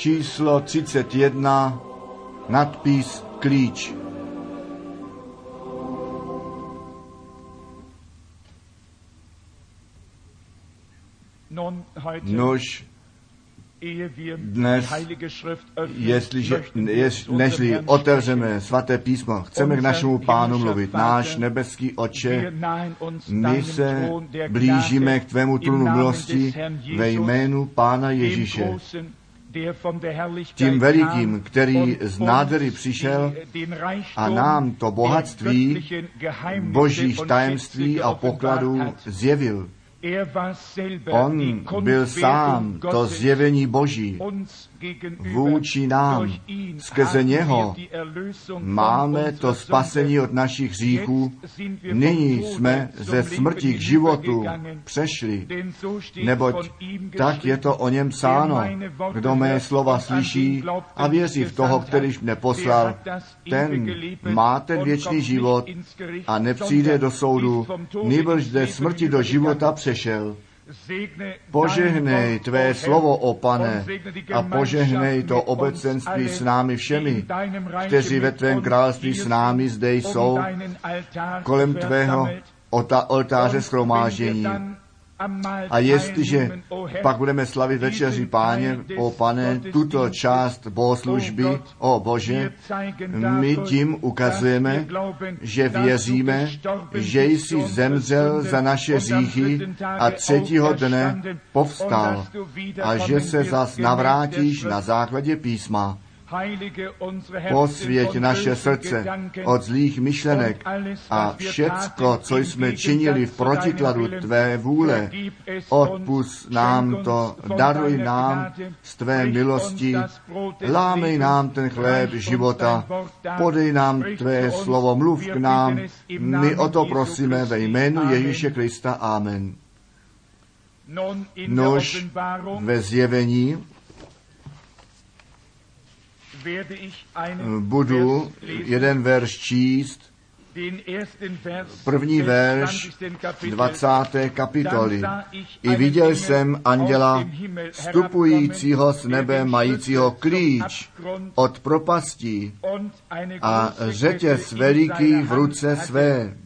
číslo 31, nadpis Klíč. Nož dnes, jestliže, jest, nežli otevřeme svaté písmo, chceme k našemu pánu mluvit. Náš nebeský oče, my se blížíme k tvému trůnu milosti ve jménu pána Ježíše, tím velikým, který z nádhery přišel a nám to bohatství božích tajemství a pokladů zjevil. On byl sám to zjevení Boží. vůči nám. Skrze něho máme to spasení od našich hříchů. Nyní jsme ze smrti k životu přešli, neboť tak je to o něm psáno. Kdo mé slova slyší a věří v toho, kterýž mne poslal, ten má ten věčný život a nepřijde do soudu, nebož ze smrti do života přešel. Požehnej tvé slovo, o pane, a požehnej to obecenství s námi všemi, kteří ve tvém království s námi zde jsou, kolem tvého oltáře schromáždění. A jestliže pak budeme slavit večeři páně, o pane, tuto část bohoslužby, o Bože, my tím ukazujeme, že věříme, že jsi zemřel za naše hříchy a třetího dne povstal. a že se zas navrátíš na základě písma Posvěť naše srdce od zlých myšlenek a všecko, co jsme činili v protikladu Tvé vůle, odpust nám to, daruj nám z Tvé milosti, lámej nám ten chléb života, podej nám Tvé slovo, mluv k nám, my o to prosíme ve jménu Ježíše Krista. Amen. Nož ve zjevení budu jeden verš číst, první verš 20. kapitoly. I viděl jsem anděla vstupujícího z nebe majícího klíč od propastí a řetěz veliký v ruce své.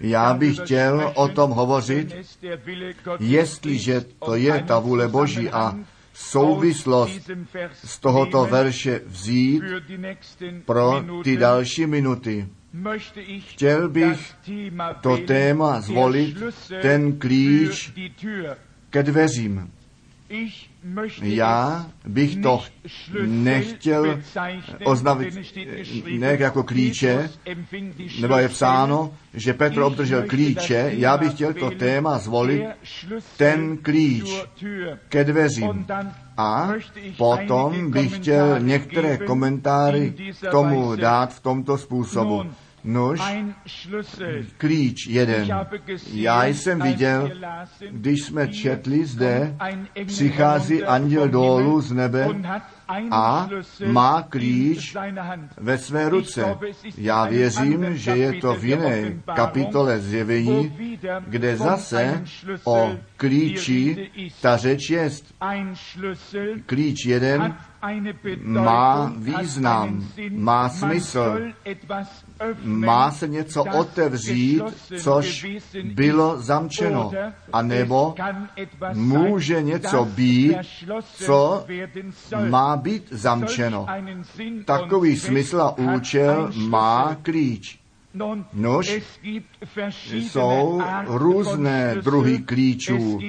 Já bych chtěl o tom hovořit, jestliže to je ta vůle Boží a souvislost z tohoto verše vzít pro ty další minuty. Chtěl bych to téma zvolit, ten klíč ke dveřím. Já bych to nechtěl oznavit ne jako klíče, nebo je psáno, že Petr obdržel klíče, já bych chtěl to téma zvolit, ten klíč ke dveřím. A potom bych chtěl některé komentáři k tomu dát v tomto způsobu. Nož, klíč jeden. Já jsem viděl, když jsme četli zde, přichází anděl dolů z nebe a má klíč ve své ruce. Já věřím, že je to v jiné kapitole zjevení, kde zase o klíči ta řeč je. Klíč jeden má význam, má smysl, má se něco otevřít, což bylo zamčeno, a nebo může něco být, co má být zamčeno. Takový smysl a účel má klíč. Nož jsou různé druhy klíčů,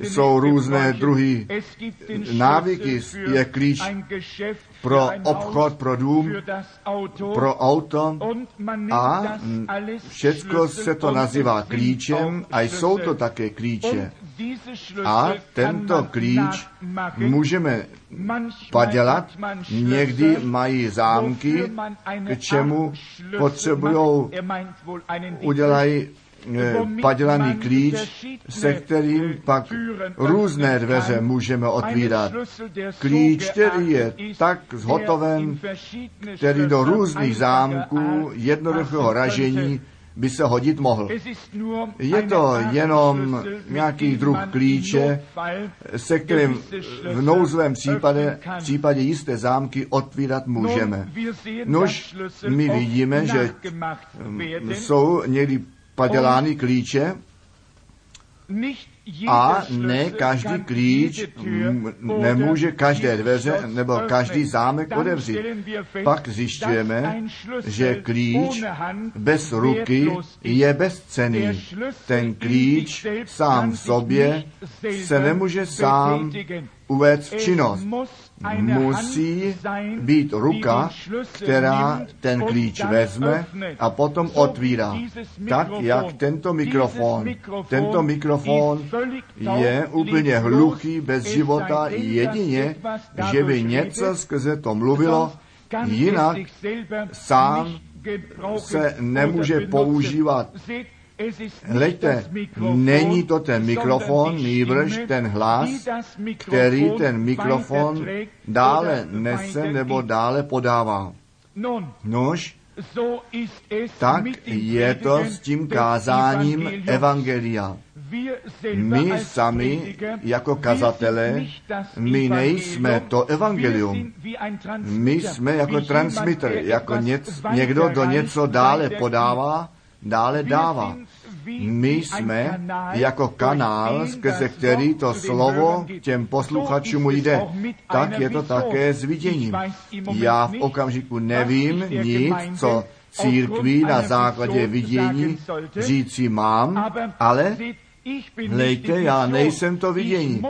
jsou různé druhy návyky. Je klíč pro obchod, pro dům, pro auto a všechno se to nazývá klíčem a jsou to také klíče. A tento klíč můžeme padělat. Někdy mají zámky, k čemu potřebují, udělají padělaný klíč, se kterým pak různé dveře můžeme otvírat. Klíč, který je tak zhotoven, který do různých zámků jednoduchého ražení by se hodit mohl. Je to jenom nějaký druh klíče, se kterým v nouzovém případě, případě jisté zámky otvírat můžeme. Nož my vidíme, že jsou někdy padělány klíče, a ne každý klíč nemůže každé dveře nebo každý zámek otevřít. Pak zjišťujeme, že klíč bez ruky je bezcený. Ten klíč sám v sobě se nemůže sám uvést v činnost musí být ruka, která ten klíč vezme a potom otvírá. Tak, jak tento mikrofon. Tento mikrofon je úplně hluchý, bez života, jedině, že by něco skrze to mluvilo, jinak sám se nemůže používat Hleďte, není to ten mikrofon, nýbrž ten hlas, který ten mikrofon dále nese nebo dále podává. Nož, tak je to s tím kázáním Evangelia. My sami jako kazatelé, my nejsme to evangelium. My jsme jako transmitter, jako něc, někdo, kdo něco dále podává, dále dává. My jsme jako kanál, skrze který to slovo těm posluchačům jde. Tak je to také s viděním. Já v okamžiku nevím nic, co církví na základě vidění říci mám, ale Hlejte, já nejsem to vidění.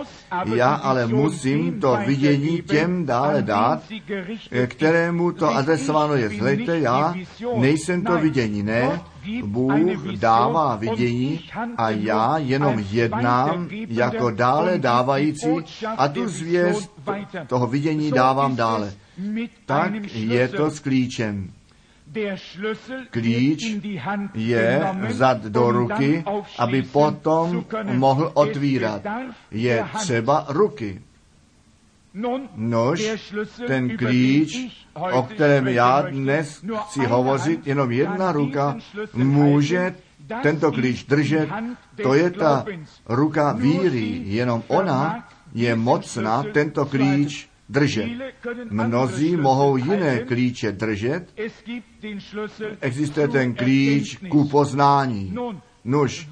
Já ale musím to vidění těm dále dát, kterému to adresováno je. Hlejte, já nejsem to vidění. Ne, Bůh dává vidění a já jenom jednám jako dále dávající a tu zvěst toho vidění dávám dále. Tak je to s klíčem. Klíč je vzat do ruky, aby potom mohl otvírat. Je třeba ruky. Nož, ten klíč, o kterém já dnes chci hovořit, jenom jedna ruka může tento klíč držet, to je ta ruka víry, jenom ona je mocná. Tento klíč držet. Mnozí mohou jiné klíče držet. Existuje ten klíč ku poznání. Nuž,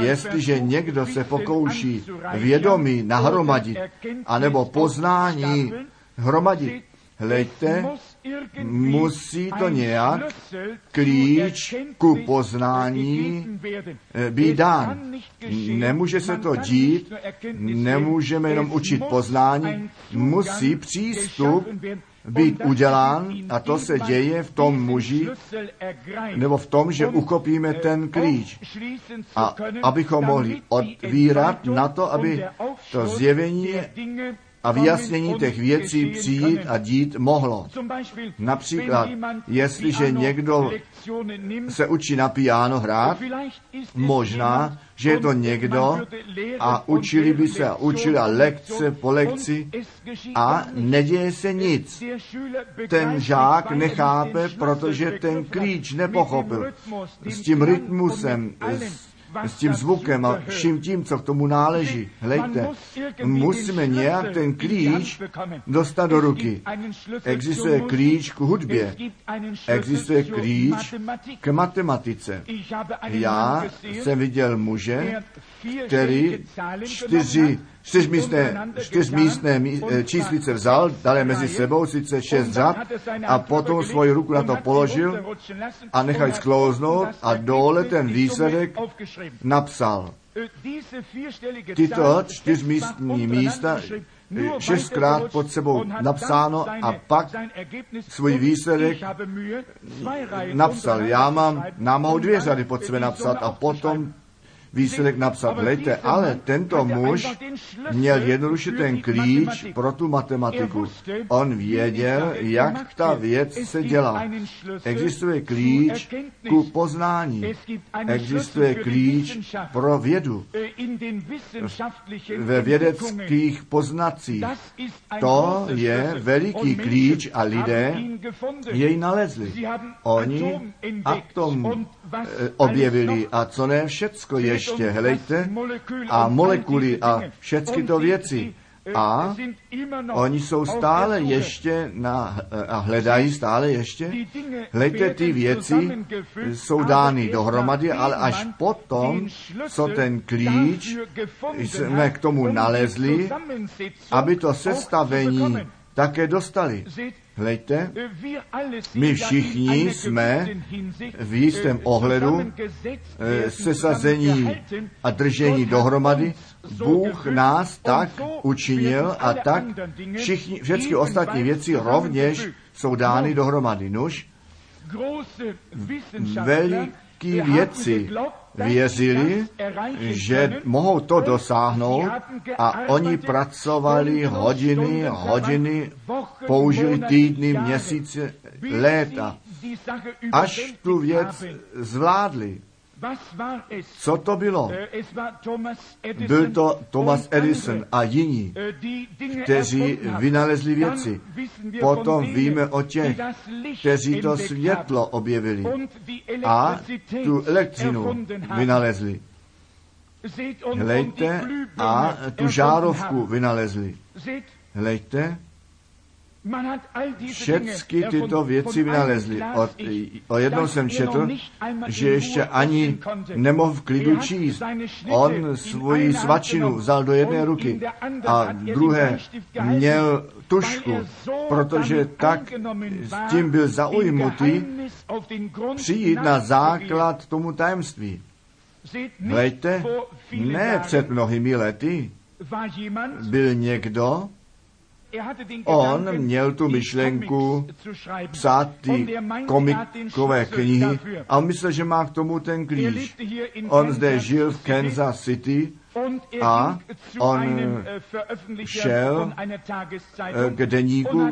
jestliže někdo se pokouší vědomí nahromadit, anebo poznání hromadit, hleďte, musí to nějak klíč ku poznání eh, být dán. Nemůže se to dít, nemůžeme jenom učit poznání, musí přístup být udělán a to se děje v tom muži, nebo v tom, že uchopíme ten klíč. A abychom mohli otvírat na to, aby to zjevení a vyjasnění těch věcí přijít a dít mohlo. Například, jestliže někdo se učí na piano hrát, možná, že je to někdo a učili by se a učili a lekce po lekci a neděje se nic. Ten žák nechápe, protože ten klíč nepochopil. S tím rytmusem, s s tím zvukem a vším tím, co k tomu náleží. Hlejte, musíme nějak ten klíč dostat do ruky. Existuje klíč k hudbě, existuje klíč k matematice. Já jsem viděl muže, který čtyři čtyřmístné, čtyřmístné eh, číslice vzal, dal je mezi sebou, sice šest řad, a potom svoji ruku na to položil a nechal sklouznout a dole ten výsledek napsal. Tyto čtyřmístní místa šestkrát pod sebou napsáno a pak svůj výsledek napsal. Já mám, nám mohou dvě řady pod sebe napsat a potom výsledek napsat. Lejte, ale tento muž měl jednoduše ten klíč pro tu matematiku. On věděl, jak ta věc se dělá. Existuje klíč ku poznání. Existuje klíč pro vědu. Ve vědeckých poznacích. To je veliký klíč a lidé jej nalezli. Oni atom eh, objevili a co ne všecko ještě, helejte, a molekuly a všechny to věci. A oni jsou stále ještě na, a hledají stále ještě. Hlejte, ty věci jsou dány dohromady, ale až potom, co ten klíč jsme k tomu nalezli, aby to sestavení také dostali. Hlejte, my všichni jsme v jistém ohledu eh, sesazení a držení dohromady. Bůh nás tak učinil a tak všichni, všechny ostatní věci rovněž jsou dány dohromady. Nuž, veliký věci věřili, že mohou to dosáhnout a oni pracovali hodiny, hodiny, použili týdny, měsíce, léta, až tu věc zvládli. Co to bylo? Byl to Thomas Edison a jiní, kteří vynalezli věci. Potom víme o těch, kteří to světlo objevili a tu elektřinu vynalezli. Hlejte, a tu žárovku vynalezli. Hlejte, Všechny tyto věci vynalezli. O, o jednom jsem četl, že ještě ani nemohl v klidu číst. On svoji svačinu vzal do jedné ruky a druhé měl tušku, protože tak s tím byl zaujmutý přijít na základ tomu tajemství. Hleďte, ne před mnohými lety byl někdo, On měl tu myšlenku psát ty komikové knihy a myslel, že má k tomu ten klíč. On zde žil v Kansas City a on šel k deníku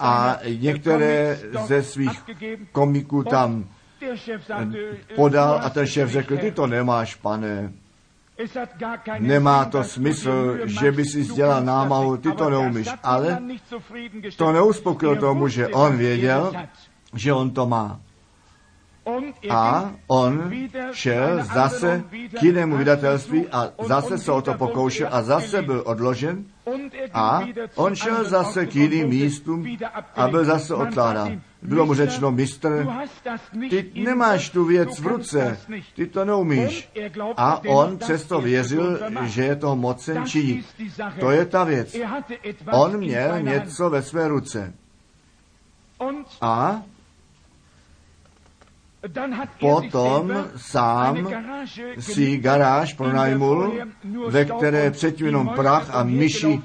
a některé ze svých komiků tam podal a ten šéf řekl, ty to nemáš, pane, Nemá to smysl, že by si dělal námahu, ty to neumíš. Ale to neuspokojilo tomu, že on věděl, že on to má. A on šel zase k jinému vydatelství a zase se o to pokoušel a zase byl odložen a on šel zase k jiným místům a byl zase odkládán. Bylo mu řečeno, mistr, ty nemáš tu věc v ruce, ty to neumíš. A on přesto věřil, že je to mocen činit. To je ta věc. On měl něco ve své ruce. A Potom sám si garáž pronajmul, ve které předtím jenom prach a myši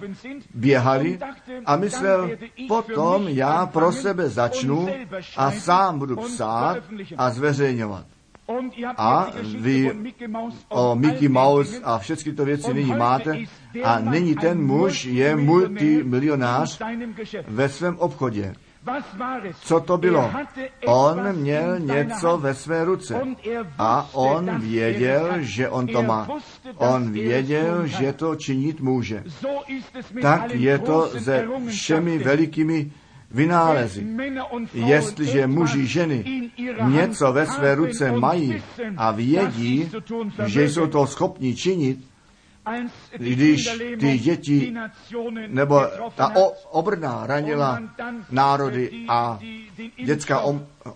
běhali a myslel, potom já pro sebe začnu a sám budu psát a zveřejňovat. A vy o Mickey Mouse a všechny to věci nyní máte a nyní ten muž je multimilionář ve svém obchodě. Co to bylo? On měl něco ve své ruce a on věděl, že on to má. On věděl, že to činit může. Tak je to se všemi velikými vynálezy. Jestliže muži ženy něco ve své ruce mají a vědí, že jsou to schopni činit, když ty děti nebo ta obrna ranila národy a dětská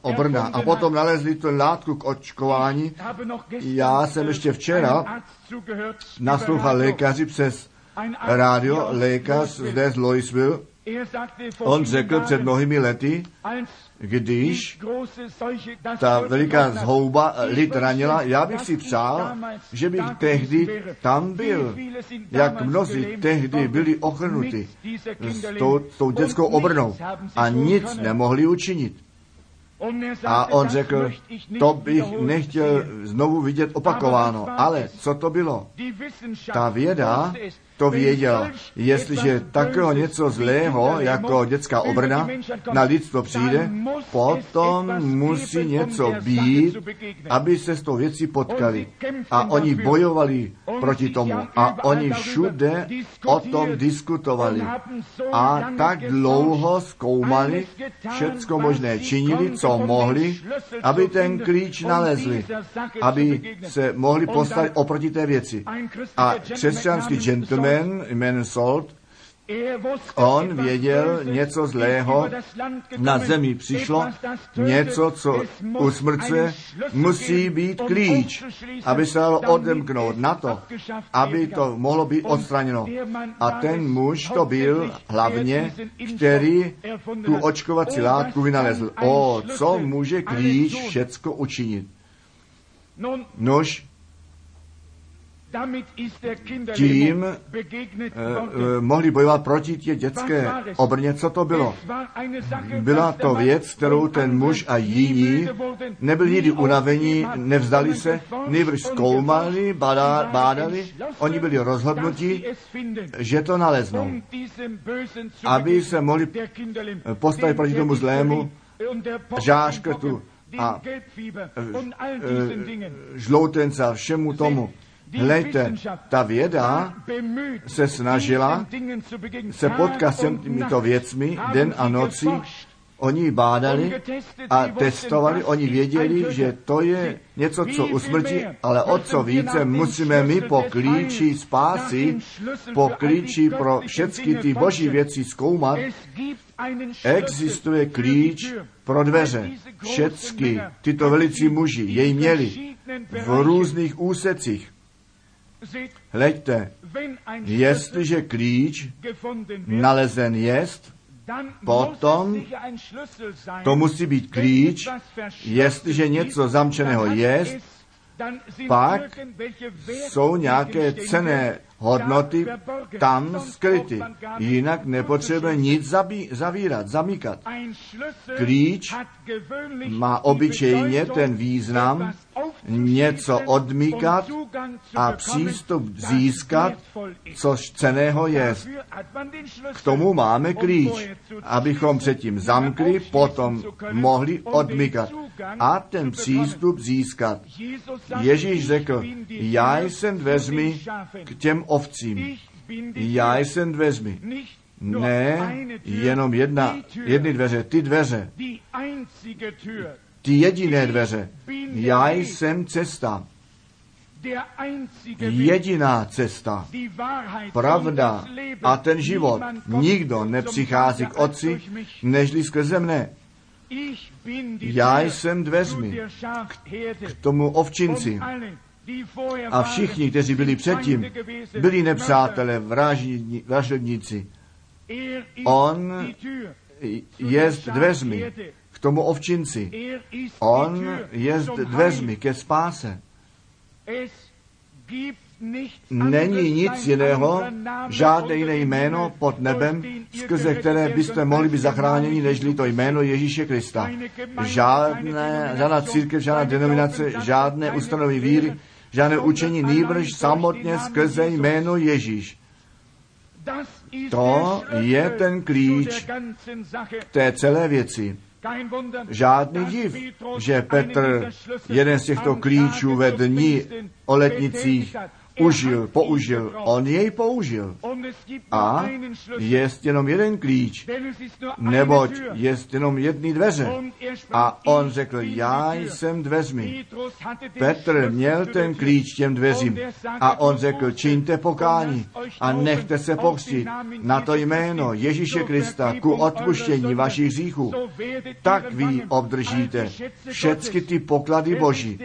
obrna a potom nalezli tu látku k očkování. Já jsem ještě včera naslouchal lékaři přes rádio, lékař zde z Louisville, On řekl před mnohými lety, když ta veliká zhouba lid ranila, já bych si přál, že bych tehdy tam byl, jak mnozí tehdy byli ochrnuti s tou, tou dětskou obrnou. a nic nemohli učinit. A on řekl, to bych nechtěl znovu vidět opakováno. Ale co to bylo? Ta věda to věděl. Jestliže takového něco zlého, jako dětská obrna, na lidstvo přijde, potom musí něco být, aby se s tou věcí potkali. A oni bojovali proti tomu. A oni všude o tom diskutovali. A tak dlouho zkoumali, všecko možné činili, co mohli, aby ten klíč nalezli, aby se mohli postavit oproti té věci. A křesťanský gentleman Amen jménem Sold, on věděl něco zlého, na zemi přišlo něco, co usmrcuje, musí být klíč, aby se dalo odemknout na to, aby to mohlo být odstraněno. A ten muž to byl hlavně, který tu očkovací látku vynalezl. O, co může klíč všecko učinit? Nož, tím uh, mohli bojovat proti tě dětské obrně. Co to bylo? Byla to věc, kterou ten muž a jiní nebyli nikdy unavení, nevzdali se, nejbrž zkoumali, bádali, oni byli rozhodnutí, že to naleznou, um aby se mohli postavit proti tomu zlému žáškrtu a žloutence a všemu tomu. Hlejte, ta věda se snažila se potkat s těmito věcmi den a noci, Oni bádali a testovali, oni věděli, že to je něco, co usmrtí, ale o co více musíme my po klíči spásy, po klíči pro všechny ty boží věci zkoumat. Existuje klíč pro dveře. Všechny tyto velicí muži jej měli v různých úsecích. Hleďte, jestliže klíč nalezen jest, potom to musí být klíč, jestliže něco zamčeného jest, pak jsou nějaké cené hodnoty tam skryty. Jinak nepotřebuje nic zabí, zavírat, zamíkat. Klíč má obyčejně ten význam něco odmíkat a přístup získat, což ceného je. K tomu máme klíč, abychom předtím zamkli, potom mohli odmíkat a ten přístup získat. Ježíš řekl, já jsem dveřmi k těm ovcím. Já jsem dveřmi. Ne, jenom jedna, jedny dveře, ty dveře. Ty jediné dveře. Já jsem cesta. Jediná cesta, pravda a ten život. Nikdo nepřichází k Otci, nežli skrze mne. Já jsem dveřmi k tomu ovčinci. A všichni, kteří byli předtím, byli nepřátelé, vražedníci. On je dveřmi tomu ovčinci. On je dveřmi ke spáse. Není nic jiného, žádné jiné jméno pod nebem, skrze které byste mohli být zachráněni, nežli to jméno Ježíše Krista. Žádné, žádná církev, žádná denominace, žádné ustanovení víry, žádné učení, nýbrž samotně skrze jméno Ježíš. To je ten klíč k té celé věci. Žádný div, že Petr jeden z těchto klíčů ve dní o letnicích užil, použil. On jej použil. A je jenom jeden klíč, neboť je jenom jedny dveře. A on řekl, já jsem dveřmi. Petr měl ten klíč těm dveřím. A on řekl, čiňte pokání a nechte se pokřtit na to jméno Ježíše Krista ku odpuštění vašich hříchů. Tak vy obdržíte všechny ty poklady Boží.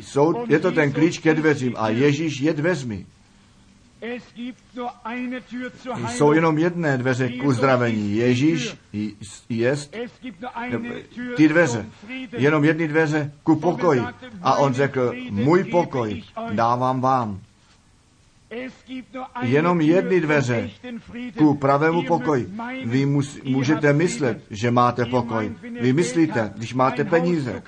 Jsou, je to ten klíč ke dveřím dveřím a Ježíš je dveřmi. Jsou jenom jedné dveře k uzdravení. Ježíš je ty dveře. Jenom jedny dveře ku pokoji. A on řekl, můj pokoj dávám vám. Jenom jedny dveře ku pravému pokoji. Vy mus, můžete myslet, že máte pokoj. Vy myslíte, když máte peníze,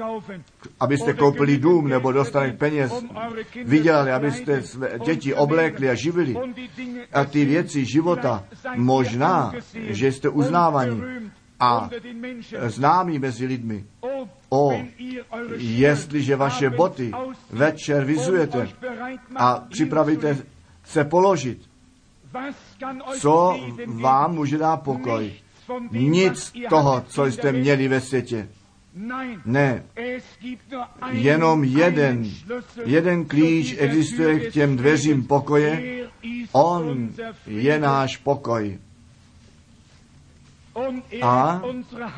abyste koupili dům nebo dostali peněz, vydělali, abyste své děti oblékli a živili. A ty věci života, možná, že jste uznávaní a známí mezi lidmi. O, jestliže vaše boty večer vyzujete a připravíte se položit, co vám může dát pokoj? Nic toho, co jste měli ve světě. Ne, jenom jeden, jeden klíč existuje k těm dveřím pokoje. On je náš pokoj. A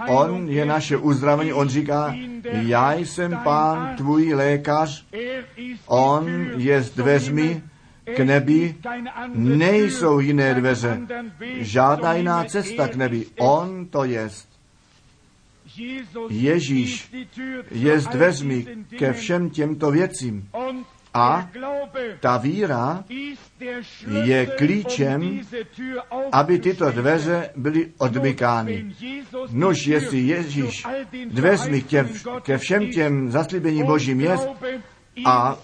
on je naše uzdravení. On říká, já jsem pán tvůj lékař, on je s dveřmi k nebi, nejsou jiné dveře, žádná jiná cesta k nebi. On to jest. Ježíš je s dveřmi ke všem těmto věcím. A ta víra je klíčem, aby tyto dveře byly odmykány. Nož, jestli Ježíš dveřmi ke, všem těm zaslíbení Božím je, a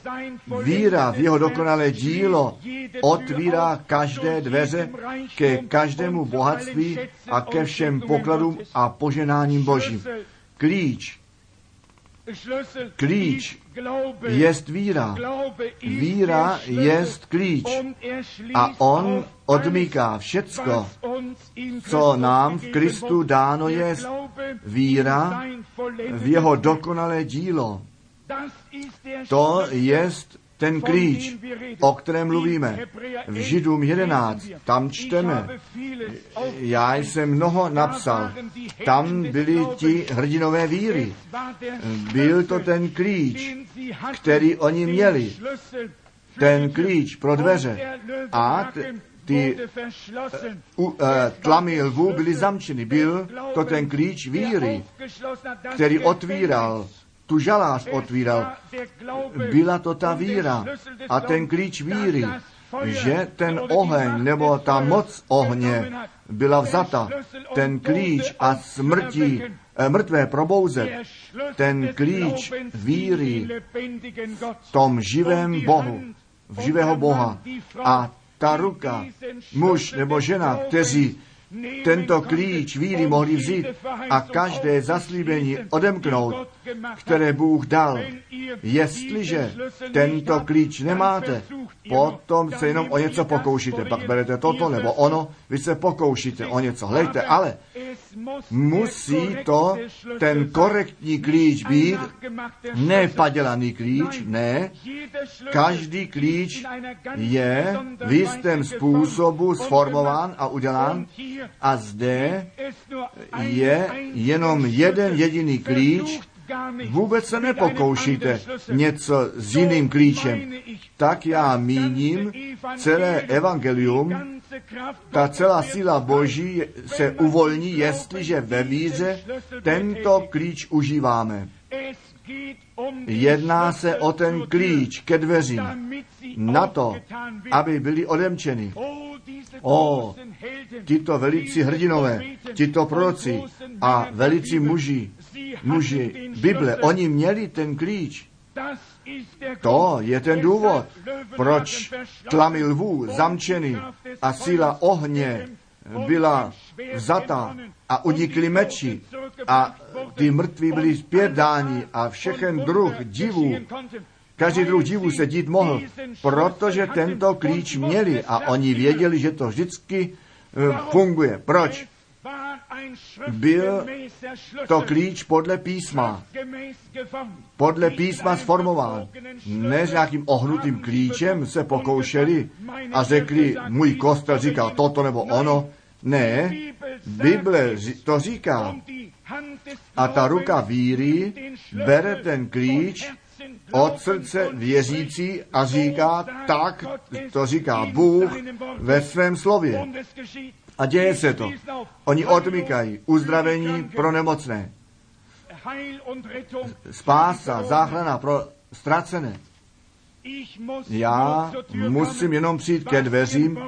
víra v jeho dokonalé dílo otvírá každé dveře ke každému bohatství a ke všem pokladům a poženáním Božím. Klíč Klíč jest víra. Víra jest klíč. A on odmíká všecko, co nám v Kristu dáno je. Víra v jeho dokonalé dílo. To jest ten klíč, o kterém mluvíme. V Židům 11, tam čteme, já jsem mnoho napsal, tam byli ti hrdinové víry. Byl to ten klíč, který oni měli. Ten klíč pro dveře. A ty uh, uh, tlamy lvů byly zamčeny. Byl to ten klíč víry, který otvíral tu žalář otvíral. Byla to ta víra a ten klíč víry, že ten oheň nebo ta moc ohně byla vzata. Ten klíč a smrti, eh, mrtvé probouzet, ten klíč víry v tom živém Bohu, v živého Boha a ta ruka, muž nebo žena, kteří tento klíč víry mohli vzít a každé zaslíbení odemknout, které Bůh dal. Jestliže tento klíč nemáte, potom se jenom o něco pokoušíte. Pak berete toto nebo ono, vy se pokoušíte o něco. Hlejte, ale musí to ten korektní klíč být, ne padělaný klíč, ne. Každý klíč je v jistém způsobu sformován a udělán a zde je jenom jeden jediný klíč, vůbec se nepokoušíte něco s jiným klíčem. Tak já míním celé evangelium, ta celá síla Boží se uvolní, jestliže ve víře tento klíč užíváme. Jedná se o ten klíč ke dveřím, na to, aby byli odemčeny. O, tito velicí hrdinové, tito proroci a velicí muži, muži Bible, oni měli ten klíč. To je ten důvod, proč tlamy lvů zamčeny a síla ohně byla vzata a unikli meči a ty mrtví byli zpět dáni a všechen druh divů, každý druh divů se dít mohl, protože tento klíč měli a oni věděli, že to vždycky eh, funguje. Proč? Byl to klíč podle písma. Podle písma sformován. Ne s nějakým ohnutým klíčem se pokoušeli a řekli, můj kostel říkal toto nebo ono. Ne, Bible to říká. A ta ruka víry bere ten klíč od srdce věřící a říká, tak to říká Bůh ve svém slově. A děje se to. Oni odmykají uzdravení pro nemocné. Spása, záchrana pro ztracené. Já musím jenom přijít ke dveřím,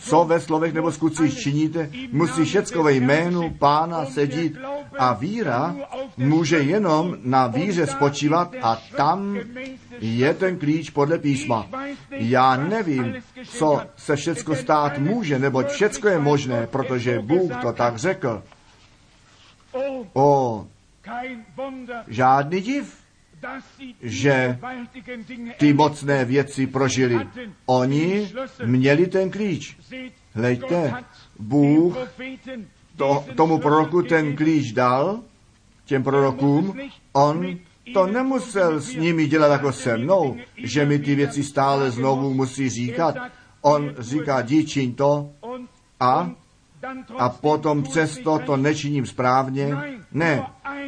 co ve slovech nebo skutcích činíte, musí všecko ve jménu pána sedít a víra může jenom na víře spočívat a tam je ten klíč podle písma. Já nevím, co se všecko stát může, neboť všecko je možné, protože Bůh to tak řekl. O, žádný div, že ty mocné věci prožili. Oni měli ten klíč. Hlejte, Bůh to, tomu proroku ten klíč dal, těm prorokům, on to nemusel s nimi dělat jako se mnou, že mi ty věci stále znovu musí říkat. On říká, díčiň to a a potom přesto to nečiním správně. Ne,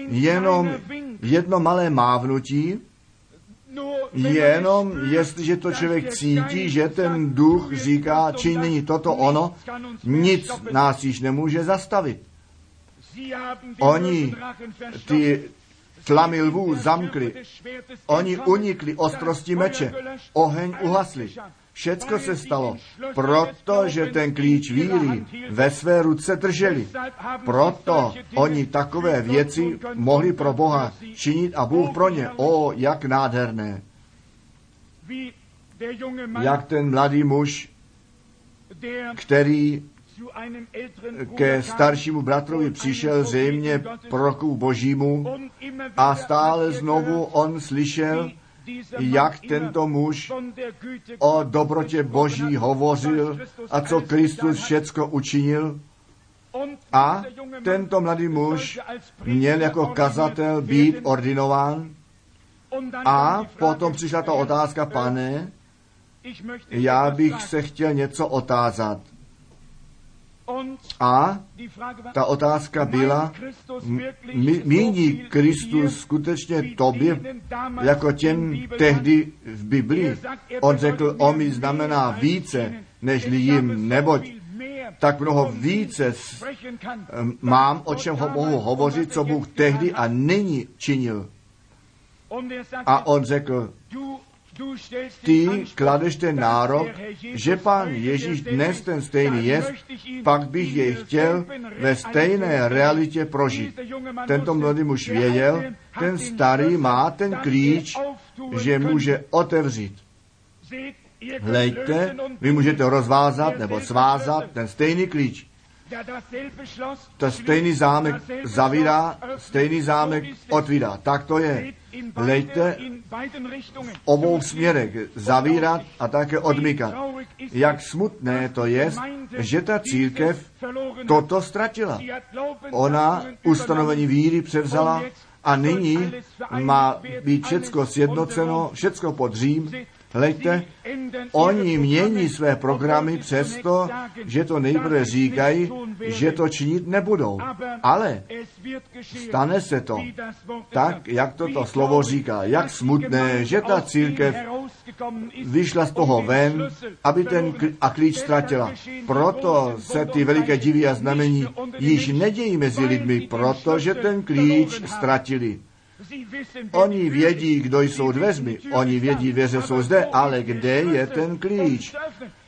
jenom jedno malé mávnutí, jenom jestliže to člověk cítí, že ten duch říká, či není toto ono, nic nás již nemůže zastavit. Oni ty tlamy lvů zamkli, oni unikli ostrosti meče, oheň uhasli. Všecko se stalo, protože ten klíč víry ve své ruce drželi. Proto oni takové věci mohli pro Boha činit a Bůh pro ně. O, jak nádherné. Jak ten mladý muž, který ke staršímu bratrovi přišel zřejmě proroku božímu a stále znovu on slyšel, jak tento muž o dobrotě Boží hovořil a co Kristus všecko učinil. A tento mladý muž měl jako kazatel být ordinován. A potom přišla ta otázka, pane, já bych se chtěl něco otázat. A ta otázka byla, míní Kristus skutečně tobě, jako těm tehdy v Biblii. On řekl, o mi znamená více, než jim, neboť tak mnoho více mám, o čem ho mohu hovořit, co Bůh tehdy a nyní činil. A on řekl, ty kladeš ten nárok, že pán Ježíš dnes ten stejný je, pak bych jej chtěl ve stejné realitě prožít. Tento mladý muž věděl, ten starý má ten klíč, že může otevřít. Hlejte, vy můžete rozvázat nebo svázat ten stejný klíč. To stejný zámek zavírá, stejný zámek otvírá. Tak to je. Lejte v obou směrech zavírat a také odmykat. Jak smutné to je, že ta církev toto ztratila. Ona ustanovení víry převzala a nyní má být všecko sjednoceno, všecko pod Řím, Hleďte, oni mění své programy přesto, že to nejprve říkají, že to činit nebudou. Ale stane se to tak, jak toto slovo říká. Jak smutné, že ta církev vyšla z toho ven, aby ten a klíč ztratila. Proto se ty veliké divy a znamení již nedějí mezi lidmi, protože ten klíč ztratili. Oni vědí, kdo jsou dveřmi, oni vědí, dveře jsou zde, ale kde je ten klíč?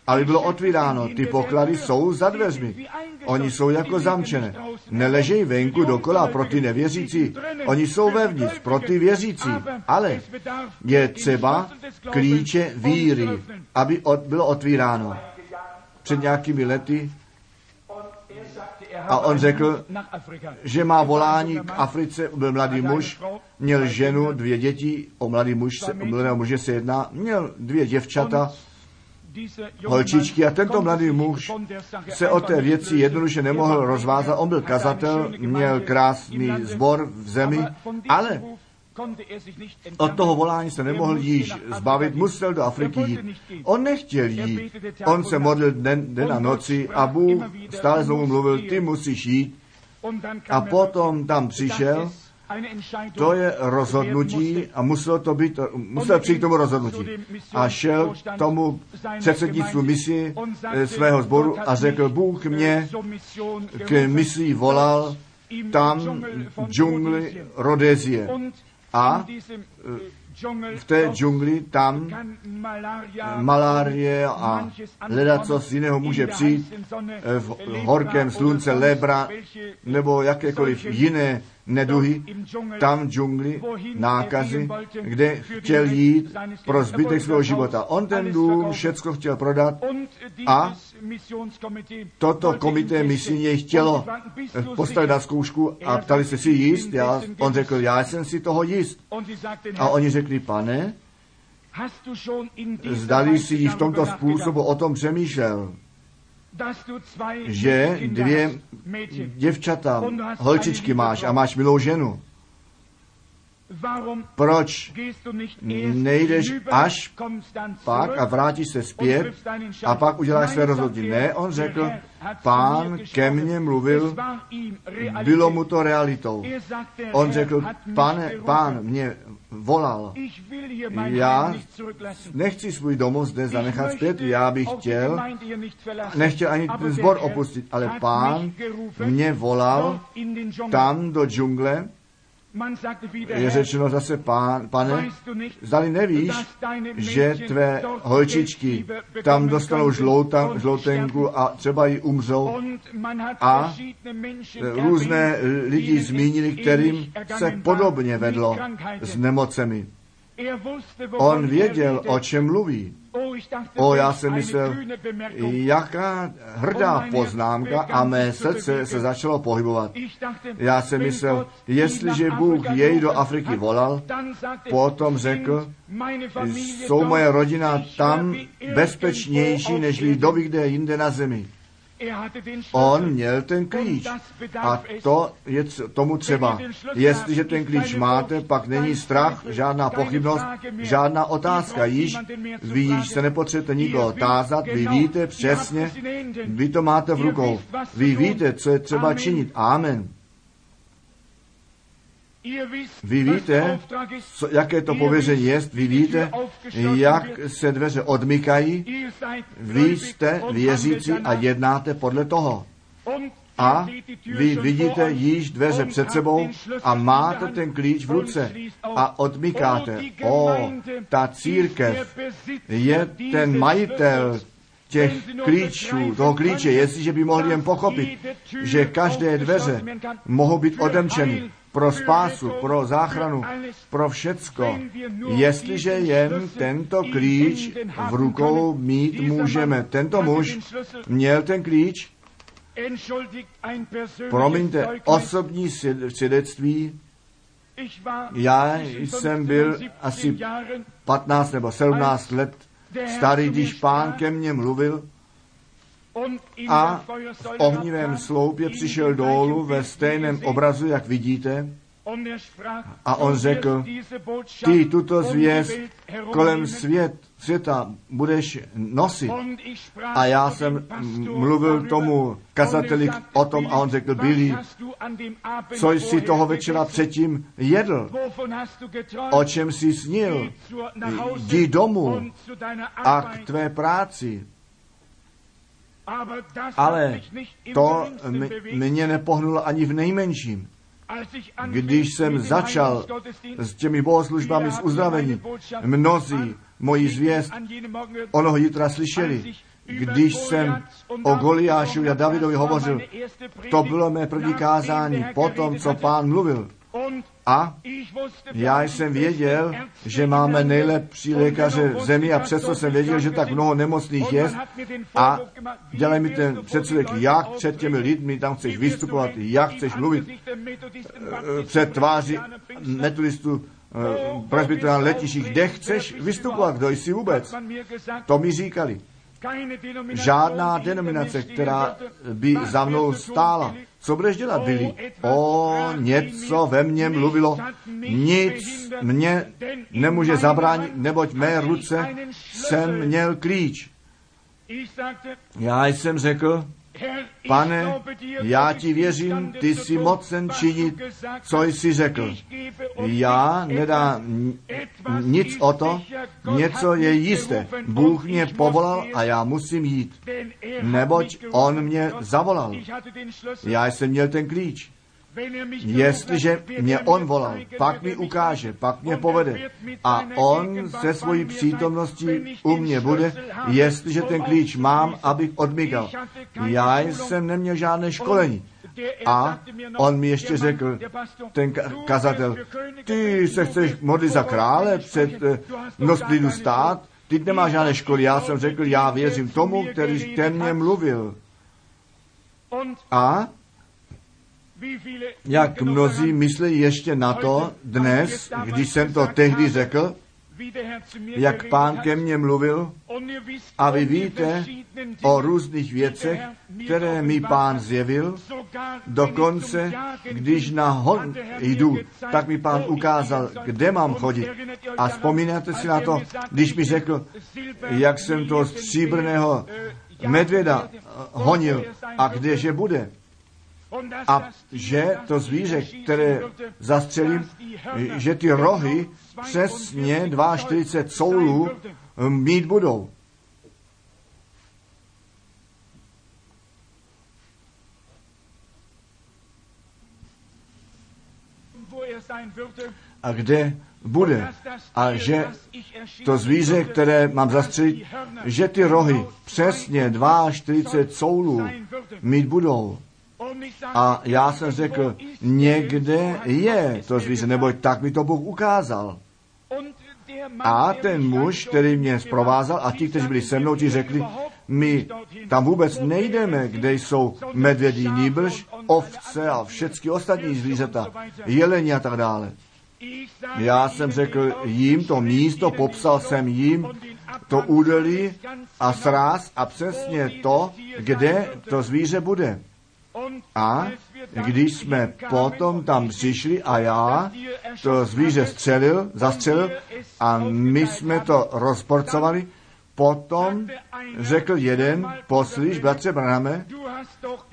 Aby bylo otvíráno, ty poklady jsou za dveřmi. Oni jsou jako zamčené. Neležejí venku dokola pro ty nevěřící. Oni jsou vevnitř pro ty věřící. Ale je třeba klíče víry, aby bylo otvíráno. Před nějakými lety a on řekl, že má volání k Africe, byl mladý muž, měl ženu, dvě děti, o mladý muž, se, o mladého muže se jedná, měl dvě děvčata, holčičky a tento mladý muž se o té věci jednoduše nemohl rozvázat. On byl kazatel, měl krásný zbor v zemi, ale od toho volání se nemohl již zbavit, musel do Afriky jít. On nechtěl jít. On se modlil den, den a noci a Bůh stále znovu mluvil, ty musíš jít. A potom tam přišel, to je rozhodnutí a muselo to být, musel přijít k tomu rozhodnutí. A šel k tomu předsednictvu misi eh, svého sboru a řekl, Bůh mě k misi volal tam v džungli Rodezie. A v té džungli tam malárie a co z jiného může přijít v horkém slunce, lebra nebo jakékoliv jiné neduhy, tam džungli, nákazy, kde chtěl jít pro zbytek svého života. On ten dům všecko chtěl prodat a toto komité misijně chtělo postavit na zkoušku a ptali se si jíst. Já, on řekl, já jsem si toho jíst. A oni řekli, pane, zdali si v tomto způsobu o tom přemýšlel, že dvě děvčata, holčičky máš a máš milou ženu. Proč nejdeš až pak a vrátíš se zpět a pak uděláš své rozhodnutí? Ne, on řekl, pán ke mně mluvil, bylo mu to realitou. On řekl, pane, pán mě volal. Já nechci svůj domov zde zanechat zpět, já bych chtěl, nechtěl ani ten zbor opustit, ale pán mě volal tam do džungle, je řečeno zase, pán, pane, zdali nevíš, že tvé holčičky tam dostanou žlouta, žloutenku a třeba ji umřou? A různé lidi zmínili, kterým se podobně vedlo s nemocemi. On věděl, o čem mluví. O, já jsem myslel, jaká hrdá poznámka a mé srdce se začalo pohybovat. Já jsem myslel, jestliže Bůh jej do Afriky volal, potom řekl, jsou moje rodina tam bezpečnější, než doby kde jinde na zemi. On měl ten klíč a to je tomu třeba. Jestliže ten klíč máte, pak není strach, žádná pochybnost, žádná otázka. Již vy již se nepotřebujete nikoho tázat, vy víte přesně, vy to máte v rukou. Vy víte, co je třeba činit. Amen. Vy víte, co, jaké to pověření je, vy víte, jak se dveře odmykají, vy jste věřící a jednáte podle toho. A vy vidíte již dveře před sebou a máte ten klíč v ruce a odmykáte. O, ta církev je ten majitel těch klíčů, toho klíče, jestliže by mohli jen pochopit, že každé dveře mohou být odemčeny pro spásu, pro záchranu, pro všecko. Jestliže jen tento klíč v rukou mít můžeme. Tento muž měl ten klíč, promiňte, osobní svědectví, já jsem byl asi 15 nebo 17 let starý, když pán ke mně mluvil a v ohnivém sloupě přišel dolů ve stejném obrazu, jak vidíte, a on řekl, ty tuto zvěst kolem svět, světa budeš nosit. A já jsem mluvil tomu kazateli o tom a on řekl, Billy, co jsi toho večera předtím jedl, o čem jsi snil, jdi domů a k tvé práci. Ale to mě nepohnulo ani v nejmenším. Když jsem začal s těmi bohoslužbami z uzdravení, mnozí moji zvěst onoho jitra slyšeli. Když jsem o Goliášu a Davidovi hovořil, to bylo mé první kázání po tom, co pán mluvil. A já jsem věděl, že máme nejlepší lékaře v zemi a přesto jsem věděl, že tak mnoho nemocných je. a dělej mi ten předsudek, jak před těmi lidmi tam chceš vystupovat, jak chceš mluvit eh, před tváři metodistů eh, presbytera letiších, kde chceš vystupovat, kdo jsi vůbec. To mi říkali. Žádná denominace, která by za mnou stála, co budeš dělat, Billy? O, něco ve mně mluvilo, nic mě nemůže zabránit, neboť mé ruce jsem měl klíč. Já jsem řekl, Pane, já ti věřím, ty jsi mocen činit, co jsi řekl. Já nedám nic o to, něco je jisté. Bůh mě povolal a já musím jít, neboť On mě zavolal. Já jsem měl ten klíč. Jestliže mě on volal, pak mi ukáže, pak mě povede. A on se svojí přítomností u mě bude, jestliže ten klíč mám, abych odmígal. Já jsem neměl žádné školení. A on mi ještě řekl, ten kazatel, ty se chceš modlit za krále před eh, nosplidu stát, ty nemáš žádné školy. Já jsem řekl, já věřím tomu, který ten mě mluvil. A jak mnozí myslí ještě na to dnes, když jsem to tehdy řekl, jak pán ke mně mluvil a vy víte o různých věcech, které mi pán zjevil. Dokonce, když na hon jdu, tak mi pán ukázal, kde mám chodit. A vzpomínáte si na to, když mi řekl, jak jsem to stříbrného medvěda honil a kdeže bude a že to zvíře, které zastřelím, že ty rohy přesně 42 soulů mít budou. A kde bude. A že to zvíře, které mám zastřelit, že ty rohy přesně 42 soulů mít budou. A já jsem řekl, někde je to zvíře, nebo tak mi to Bůh ukázal. A ten muž, který mě zprovázal, a ti, kteří byli se mnou, ti řekli, my tam vůbec nejdeme, kde jsou medvědí níbrž, ovce a všechny ostatní zvířata, jeleni a tak dále. Já jsem řekl jim to místo, popsal jsem jim to údolí a sráz a přesně to, kde to zvíře bude. A když jsme potom tam přišli a já to zvíře střelil, zastřelil a my jsme to rozporcovali, potom řekl jeden, poslíš, bratře Branhame,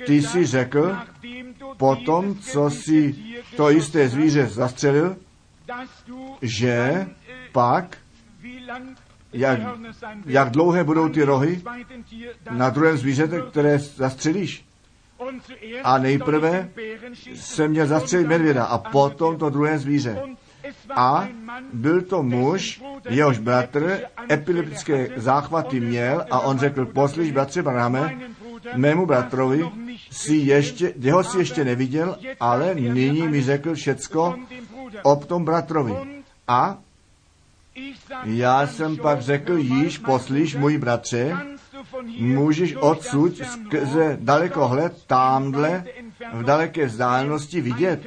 ty si řekl, potom, co si to jisté zvíře zastřelil, že pak, jak, jak dlouhé budou ty rohy na druhém zvířete, které zastřelíš. A nejprve se měl zastřelit medvěda a potom to druhé zvíře. A byl to muž, jehož bratr epileptické záchvaty měl a on řekl, poslyš bratře Branhame, mému bratrovi, si ještě, jeho si ještě neviděl, ale nyní mi řekl všecko o tom bratrovi. A já jsem pak řekl, již poslíš, můj bratře, můžeš odsud skrze dalekohled tamhle v daleké vzdálenosti vidět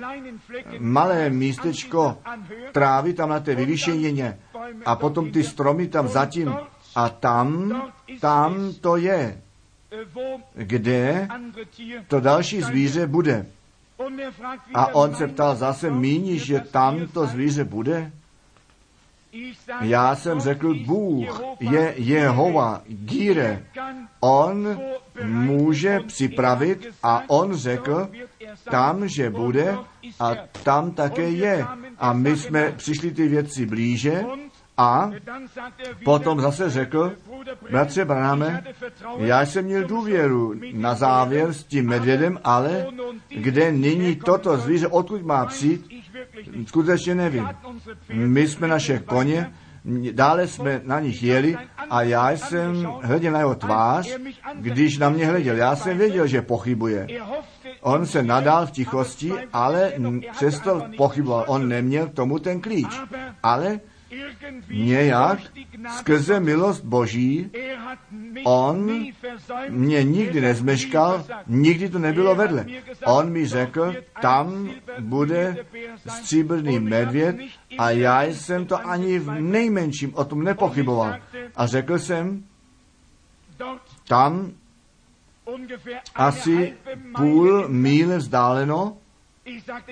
malé místečko trávy tam na té vyvýšeně a potom ty stromy tam zatím a tam, tam to je, kde to další zvíře bude. A on se ptal zase, míníš, že tam to zvíře bude? Já jsem řekl, Bůh je Jehova, Gíre. On může připravit a on řekl, tam, že bude a tam také je. A my jsme přišli ty věci blíže a potom zase řekl, bratře Branáme, já jsem měl důvěru na závěr s tím medvědem, ale kde nyní toto zvíře, odkud má přijít, skutečně nevím. My jsme naše koně, dále jsme na nich jeli a já jsem hleděl na jeho tvář, když na mě hleděl. Já jsem věděl, že pochybuje. On se nadal v tichosti, ale přesto pochyboval. On neměl tomu ten klíč. Ale nějak skrze milost Boží on mě nikdy nezmeškal, nikdy to nebylo vedle. On mi řekl, tam bude stříbrný medvěd a já jsem to ani v nejmenším o tom nepochyboval. A řekl jsem, tam asi půl míle vzdáleno,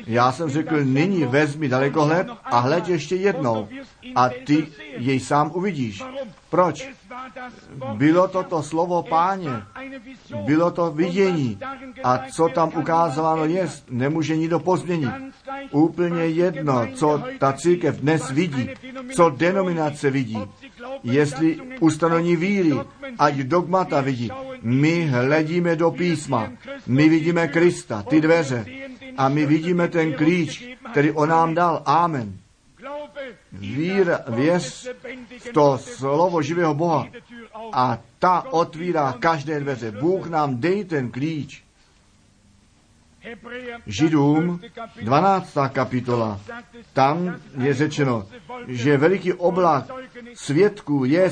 já jsem řekl, nyní vezmi dalekohled a hled ještě jednou a ty jej sám uvidíš. Proč? Bylo to to slovo páně, bylo to vidění a co tam ukázáno je, nemůže nikdo pozměnit. Úplně jedno, co ta církev dnes vidí, co denominace vidí, jestli ustanovení víry, ať dogmata vidí. My hledíme do písma, my vidíme Krista, ty dveře, A my vidíme ten klíč, který on nám dal. Amen. Víra, věř v to slovo živého Boha a ta otvírá každé dveře. Bůh nám dej ten klíč. Židům 12. kapitola, tam je řečeno, že veliký oblak svědků je,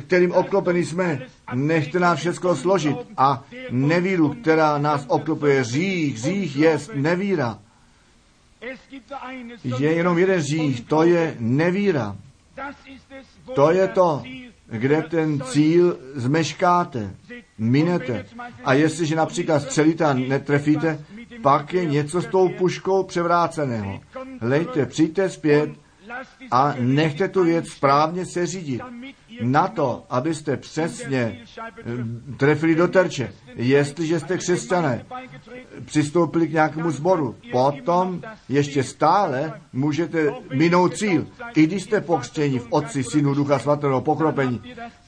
kterým obklopeni jsme. Nechte nás všechno složit a nevíru, která nás obklopuje, řích, řích je nevíra. Je jenom jeden řích, to je nevíra. To je to, kde ten cíl zmeškáte, minete. A jestliže například střelíte a netrefíte, pak je něco s tou puškou převráceného. Lejte, přijďte zpět a nechte tu věc správně se řídit. Na to, abyste přesně eh, trefili do terče. Jestliže jste křesťané, přistoupili k nějakému sboru, potom ještě stále můžete minout cíl. I když jste pokřtěni v Otci, Synu, Ducha Svatého, pokropení,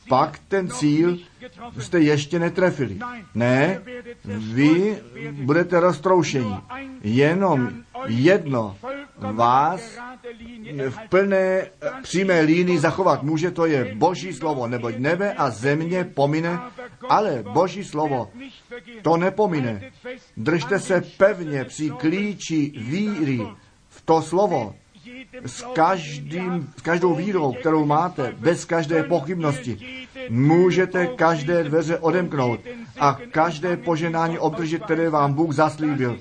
pak ten cíl jste ještě netrefili. Ne, vy budete roztroušení. Jenom jedno vás v plné přímé línii zachovat může, to je Boží slovo, neboť nebe a země pomine, ale Boží slovo to nepomine. Držte se pevně při klíči víry v to slovo, s, každým, s každou vírou, kterou máte, bez každé pochybnosti, můžete každé dveře odemknout a každé poženání obdržet, které vám Bůh zaslíbil.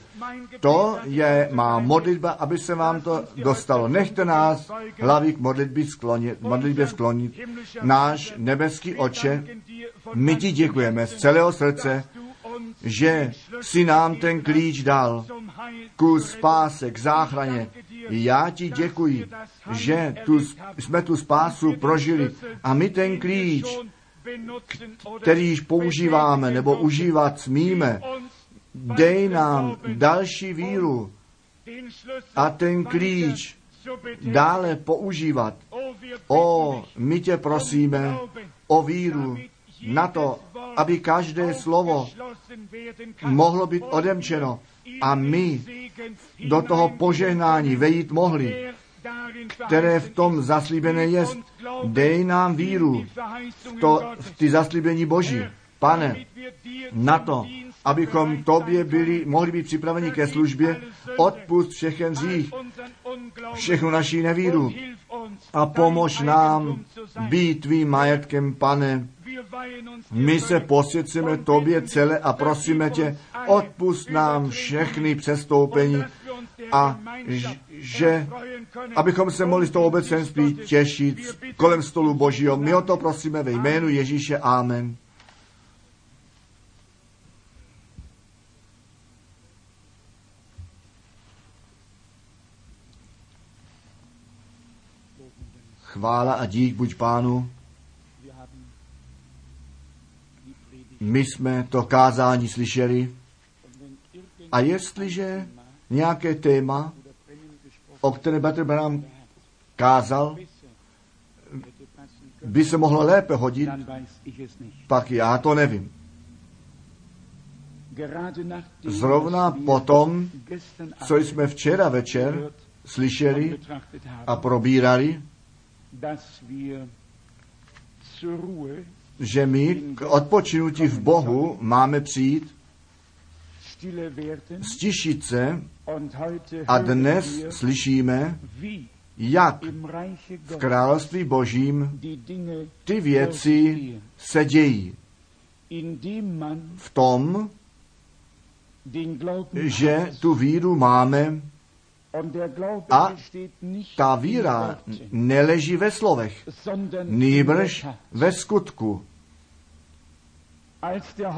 To je má modlitba, aby se vám to dostalo. Nechte nás hlavy k modlitbě sklonit, modlitbě sklonit. Náš nebeský oče, my ti děkujeme z celého srdce, že si nám ten klíč dal ku spáse, k záchraně. Já ti děkuji, že tu, jsme tu spásu prožili a my ten klíč, který již používáme nebo užívat smíme, dej nám další víru a ten klíč dále používat. O, my tě prosíme o víru na to, aby každé slovo mohlo být odemčeno a my do toho požehnání vejít mohli, které v tom zaslíbené je. Dej nám víru v, to, v ty zaslíbení Boží. Pane, na to, abychom tobě byli, mohli být připraveni ke službě, odpust všechen řích, všechnu naší nevíru a pomož nám být tvým majetkem, pane. My se posvěcíme tobě celé a prosíme tě, odpust nám všechny přestoupení a že abychom se mohli z toho obecenství těšit kolem stolu Božího. My o to prosíme ve jménu Ježíše. Amen. Chvála a dík buď pánu. My jsme to kázání slyšeli a jestliže nějaké téma, o které Petr Branham kázal, by se mohlo lépe hodit, pak já to nevím. Zrovna potom, co jsme včera večer slyšeli a probírali, že my k odpočinutí v Bohu máme přijít, stišit se a dnes slyšíme, jak v království božím ty věci se dějí. V tom, že tu víru máme a ta víra neleží ve slovech, nýbrž ve skutku.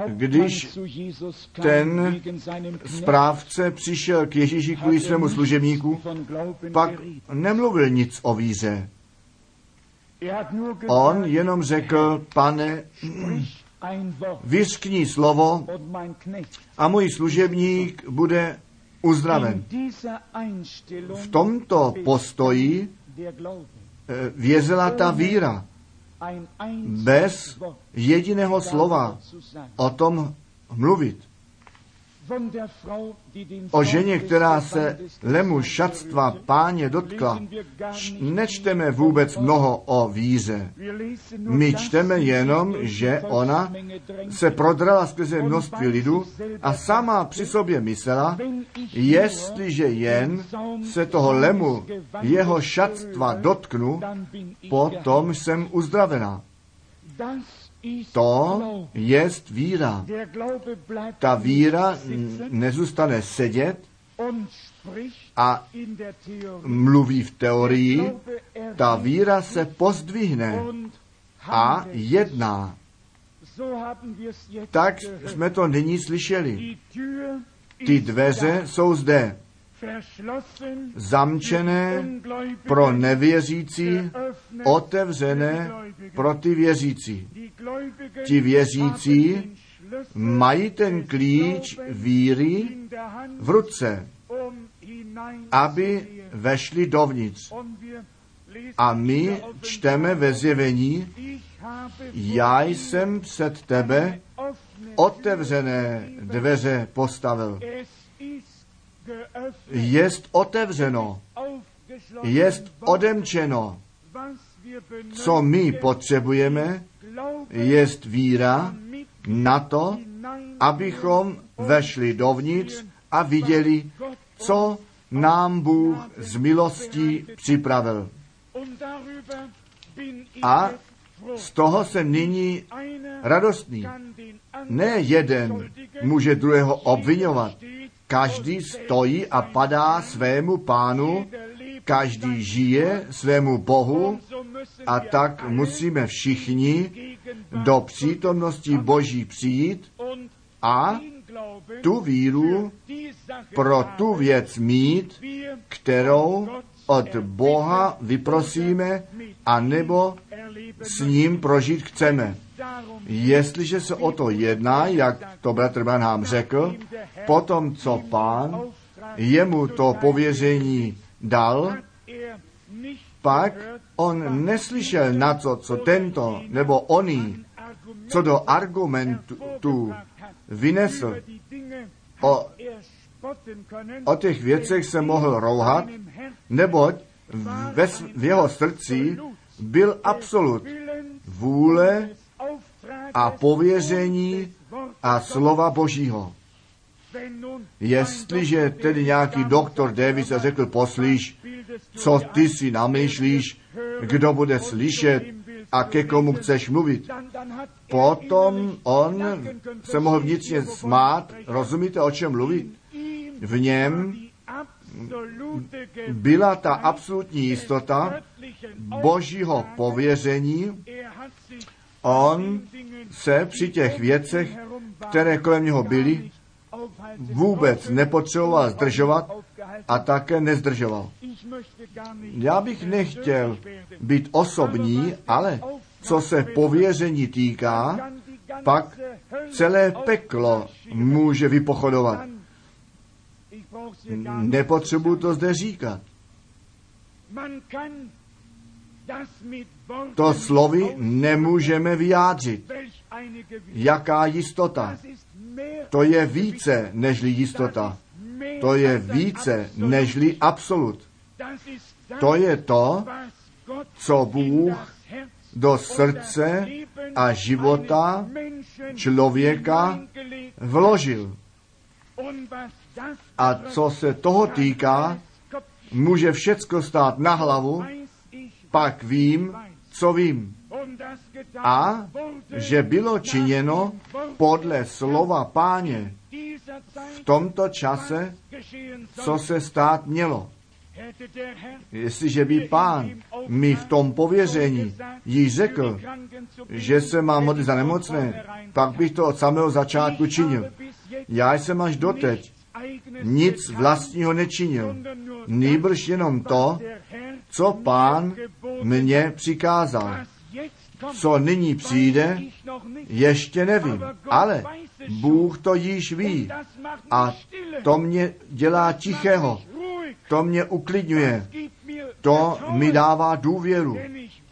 Když ten správce přišel k Ježíši kvůli svému služebníku, pak nemluvil nic o víře. On jenom řekl, pane, vyskní slovo a můj služebník bude uzdraven. V tomto postoji eh, vězela ta víra. Bez jediného slova o tom mluvit. O ženě, která se lemu šatstva páně dotkla, nečteme vůbec mnoho o víře. My čteme jenom, že ona se prodrala skrze množství lidu a sama při sobě myslela, jestliže jen se toho lemu jeho šatstva dotknu, potom jsem uzdravená. To je víra. Ta víra nezůstane sedět a mluví v teorii, ta víra se pozdvihne a jedná. Tak jsme to nyní slyšeli. Ty dveře jsou zde zamčené pro nevěřící, otevřené pro ty věřící. Ti věřící mají ten klíč víry v ruce, aby vešli dovnitř. A my čteme ve zjevení, já jsem před tebe otevřené dveře postavil jest otevřeno, jest odemčeno. Co my potřebujeme, jest víra na to, abychom vešli dovnitř a viděli, co nám Bůh z milostí připravil. A z toho jsem nyní radostný. Ne jeden může druhého obvinovat. Každý stojí a padá svému pánu, každý žije svému Bohu a tak musíme všichni do přítomnosti Boží přijít a tu víru pro tu věc mít, kterou od Boha vyprosíme a nebo s ním prožít chceme. Jestliže se o to jedná, jak to bratr Branham řekl, potom co pán jemu to pověření dal, pak on neslyšel na co, co tento nebo oný, co do argumentu vynesl. O, o těch věcech se mohl rouhat, neboť ve, v jeho srdci byl absolut vůle a pověření a slova Božího. Jestliže tedy nějaký doktor Davis řekl, poslíš, co ty si namýšlíš, kdo bude slyšet a ke komu chceš mluvit. Potom on se mohl vnitřně smát, rozumíte, o čem mluvit? V něm byla ta absolutní jistota božího pověření. On se při těch věcech, které kolem něho byly, vůbec nepotřeboval zdržovat a také nezdržoval. Já bych nechtěl být osobní, ale co se pověření týká, pak celé peklo může vypochodovat. Nepotřebuji to zde říkat. To slovy nemůžeme vyjádřit. Jaká jistota? To je více nežli jistota. To je více nežli absolut. To je to, co Bůh do srdce a života člověka vložil. A co se toho týká, může všecko stát na hlavu, pak vím, co vím. A že bylo činěno podle slova páně v tomto čase, co se stát mělo. Jestliže by pán mi v tom pověření jí řekl, že se mám modlit za nemocné, pak bych to od samého začátku činil. Já jsem až doteď nic vlastního nečinil, nýbrž jenom to, co pán mě přikázal. Co nyní přijde, ještě nevím, ale Bůh to již ví a to mě dělá tichého, to mě uklidňuje, to mi dává důvěru,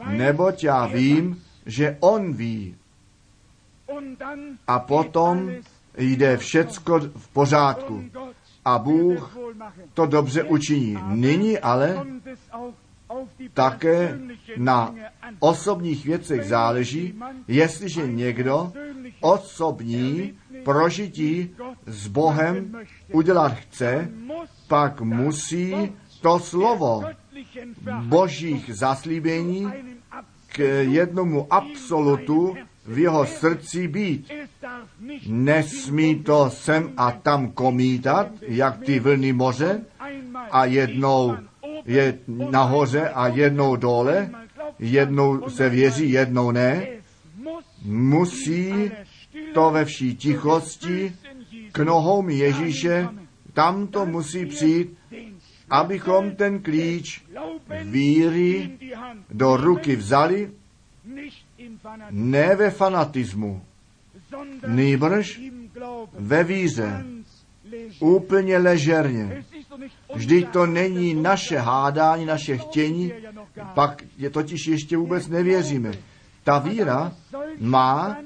neboť já vím, že On ví. A potom jde všecko v pořádku. A Bůh to dobře učiní. Nyní ale také na osobních věcech záleží, jestliže někdo osobní prožití s Bohem udělat chce, pak musí to slovo božích zaslíbení k jednomu absolutu v jeho srdci být. Nesmí to sem a tam komítat, jak ty vlny moře, a jednou je nahoře a jednou dole, jednou se věří, jednou ne. Musí to ve vší tichosti k nohou Ježíše, tam to musí přijít, abychom ten klíč víry do ruky vzali, ne ve fanatismu, nýbrž ve víře, úplně ležerně. Vždyť to není naše hádání, naše chtění, pak je totiž ještě vůbec nevěříme. Ta víra má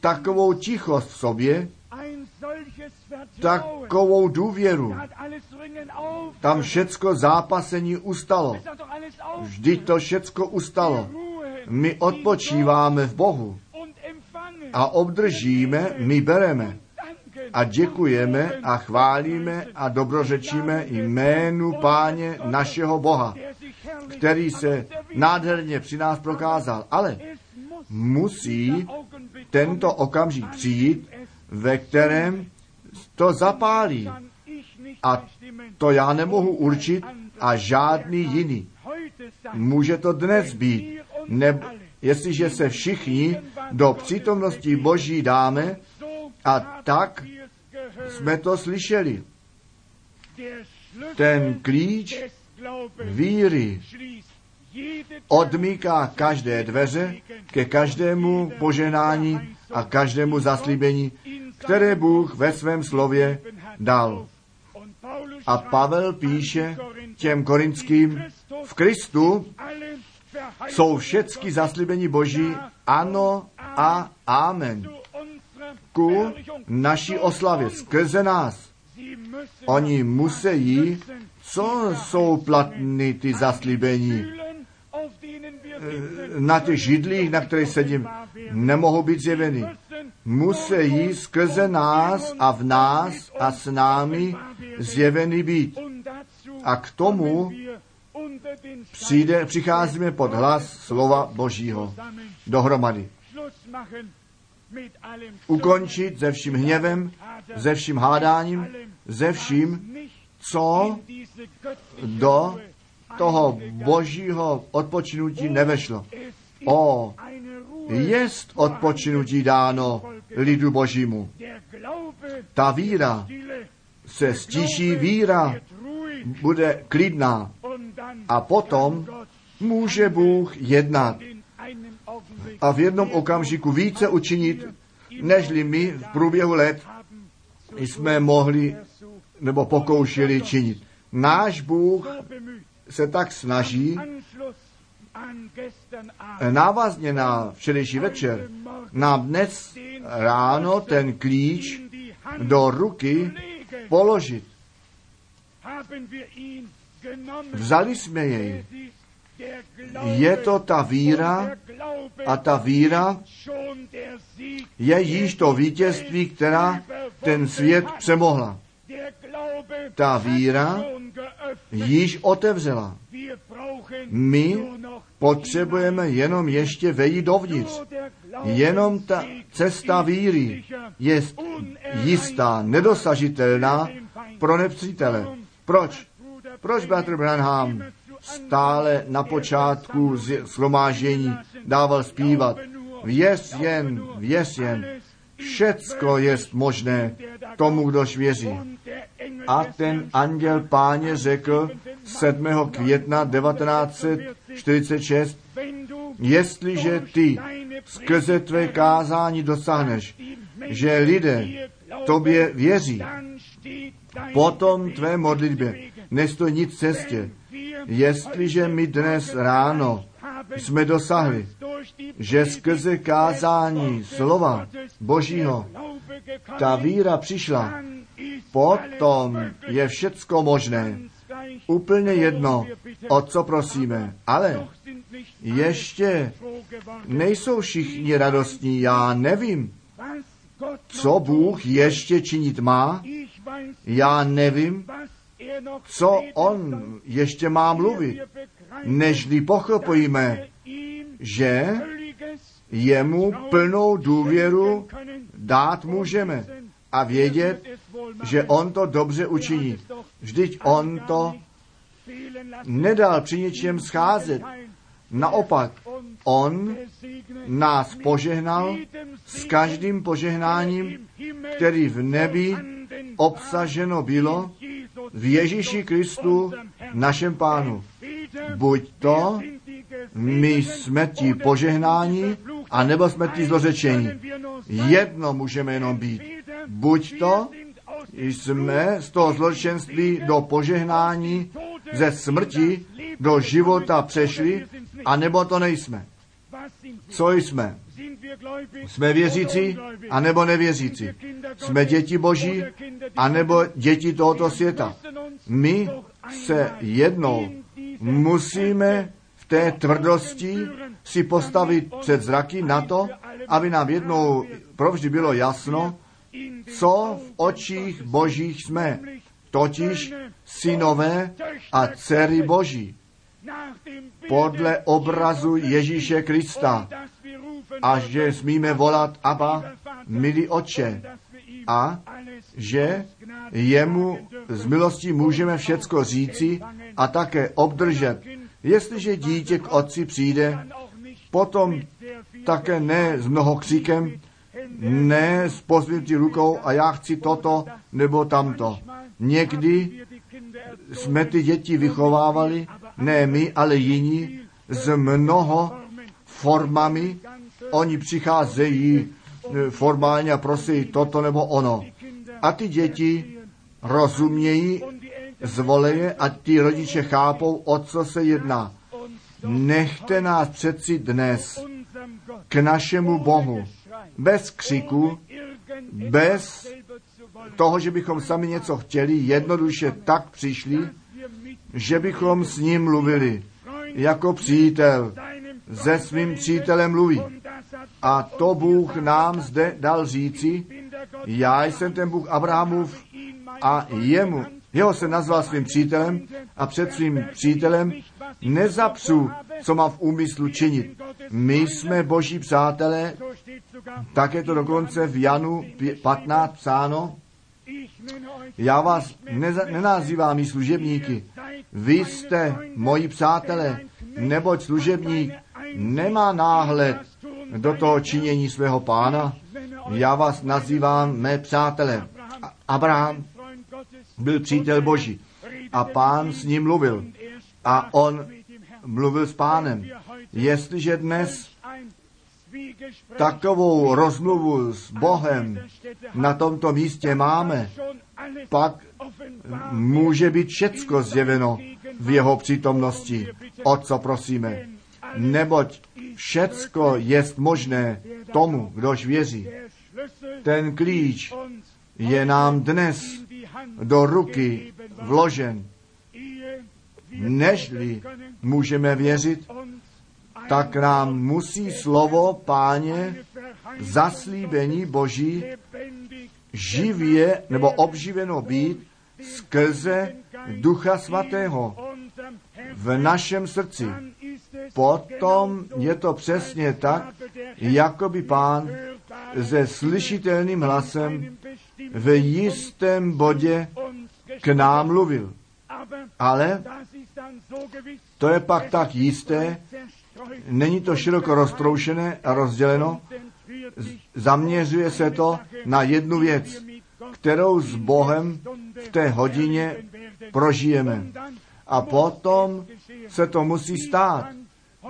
takovou tichost v sobě, takovou důvěru. Tam všecko zápasení ustalo. Vždyť to všecko ustalo. My odpočíváme v Bohu a obdržíme, my bereme a děkujeme a chválíme a dobrořečíme jménu Páně našeho Boha, který se nádherně při nás prokázal. Ale musí tento okamžik přijít, ve kterém to zapálí. A to já nemohu určit a žádný jiný. Může to dnes být, ne, jestliže se všichni do přítomnosti Boží dáme a tak jsme to slyšeli. Ten klíč víry odmíká každé dveře ke každému poženání a každému zaslíbení, které Bůh ve svém slově dal. A Pavel píše těm korinským, v Kristu jsou všechny zaslíbení Boží ano a amen. Ku naší oslavě skrze nás. Oni musí, co jsou platný ty zaslíbení, na těch židlích, na kterých sedím, nemohou být zjeveny. Musí skrze nás a v nás a s námi zjeveny být. A k tomu přijde, přicházíme pod hlas slova Božího dohromady. Ukončit ze vším hněvem, ze vším hádáním, ze vším, co do toho božího odpočinutí nevešlo. O, jest odpočinutí dáno lidu božímu. Ta víra se stíší, víra bude klidná a potom může Bůh jednat a v jednom okamžiku více učinit, nežli my v průběhu let jsme mohli nebo pokoušeli činit. Náš Bůh se tak snaží návazně na včerejší večer nám dnes ráno ten klíč do ruky položit. Vzali jsme jej. Je to ta víra a ta víra je již to vítězství, která ten svět přemohla. Ta víra již otevřela. My potřebujeme jenom ještě vejít dovnitř. Jenom ta cesta víry je jistá, nedosažitelná pro nepřítele. Proč? Proč Bratr Branham stále na počátku slomážení dával zpívat? Věř jen, věř jen, všecko je možné tomu, kdož věří. A ten anděl páně řekl 7. května 1946, jestliže ty skrze tvé kázání dosáhneš, že lidé tobě věří, potom tvé modlitbě nestojí nic v cestě. Jestliže my dnes ráno jsme dosahli, že skrze kázání slova Božího ta víra přišla, potom je všecko možné. Úplně jedno, o co prosíme. Ale ještě nejsou všichni radostní. Já nevím, co Bůh ještě činit má. Já nevím, co On ještě má mluvit, nežli pochopíme, že jemu plnou důvěru dát můžeme a vědět, že on to dobře učiní. Vždyť on to nedal při něčem scházet. Naopak, on nás požehnal s každým požehnáním, který v nebi obsaženo bylo v Ježíši Kristu, našem pánu. Buď to my jsme ti požehnání, anebo jsme ti zlořečení. Jedno můžeme jenom být. Buď to jsme z toho zločenství do požehnání, ze smrti do života přešli, anebo to nejsme. Co jsme? Jsme věřící, anebo nevěřící. Jsme děti Boží, anebo děti tohoto světa. My se jednou musíme v té tvrdosti si postavit před zraky na to, aby nám jednou provždy bylo jasno, co v očích božích jsme, totiž synové a dcery boží, podle obrazu Ježíše Krista, a že smíme volat Abba, milý oče, a že jemu z milostí můžeme všecko říci a také obdržet. Jestliže dítě k otci přijde, potom také ne s mnohokříkem, ne s pozvětí rukou a já chci toto nebo tamto. Někdy jsme ty děti vychovávali, ne my, ale jiní, s mnoho formami. Oni přicházejí e, formálně a prosí toto nebo ono. A ty děti rozumějí, zvoleje a ty rodiče chápou, o co se jedná. Nechte nás přeci dnes k našemu Bohu bez křiku, bez toho, že bychom sami něco chtěli, jednoduše tak přišli, že bychom s ním mluvili jako přítel. Se svým přítelem mluví. A to Bůh nám zde dal říci, já jsem ten Bůh Abrahamův a jemu, jeho se nazval svým přítelem a před svým přítelem nezapřu, co má v úmyslu činit. My jsme boží přátelé, tak je to dokonce v Janu 15 psáno. Já vás neza, nenazývám služebníky. Vy jste moji přátelé, neboť služebník nemá náhled do toho činění svého pána. Já vás nazývám mé přátelé. Abraham byl přítel Boží a pán s ním mluvil a on mluvil s pánem. Jestliže dnes takovou rozmluvu s Bohem na tomto místě máme, pak může být všecko zjeveno v jeho přítomnosti, o co prosíme. Neboť všecko je možné tomu, kdož věří. Ten klíč je nám dnes do ruky vložen. Nežli můžeme věřit, tak nám musí slovo páně zaslíbení Boží živě nebo obživeno být skrze Ducha Svatého v našem srdci. Potom je to přesně tak, jako by pán se slyšitelným hlasem v jistém bodě k nám mluvil. Ale to je pak tak jisté, není to široko roztroušené a rozděleno, zaměřuje se to na jednu věc, kterou s Bohem v té hodině prožijeme. A potom se to musí stát.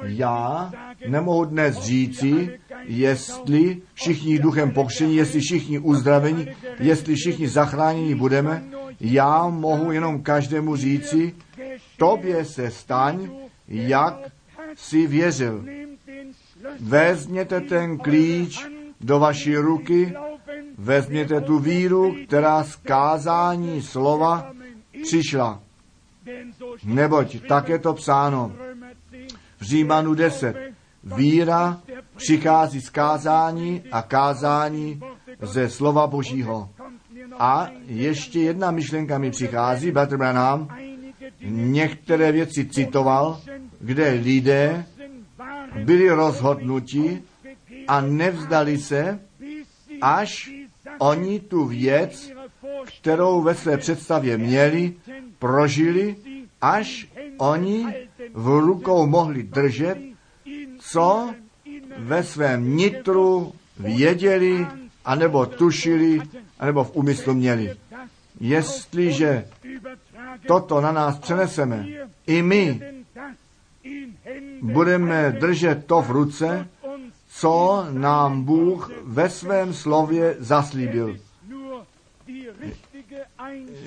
Já nemohu dnes říci, jestli všichni duchem pokření, jestli všichni uzdravení, jestli všichni zachráněni budeme. Já mohu jenom každému říci, tobě se staň, jak si věřil. Vezměte ten klíč do vaší ruky, Vezměte tu víru, která z kázání slova přišla. Neboť tak je to psáno v Římanu 10. Víra přichází z kázání a kázání ze slova Božího. A ještě jedna myšlenka mi přichází, Bratr Branham, některé věci citoval, kde lidé byli rozhodnuti a nevzdali se, až oni tu věc, kterou ve své představě měli, prožili, až oni v rukou mohli držet, co ve svém nitru věděli, anebo tušili, anebo v úmyslu měli. Jestliže toto na nás přeneseme, i my budeme držet to v ruce, co nám Bůh ve svém slově zaslíbil.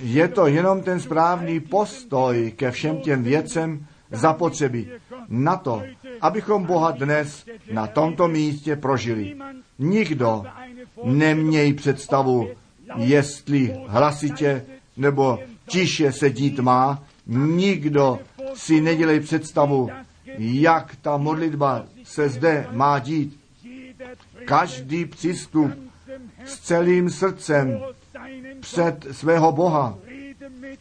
Je to jenom ten správný postoj ke všem těm věcem zapotřebí na to, abychom Boha dnes na tomto místě prožili. Nikdo neměj představu, jestli hlasitě nebo tiše se dít má. Nikdo si nedělej představu, jak ta modlitba se zde má dít. Každý přístup s celým srdcem před svého Boha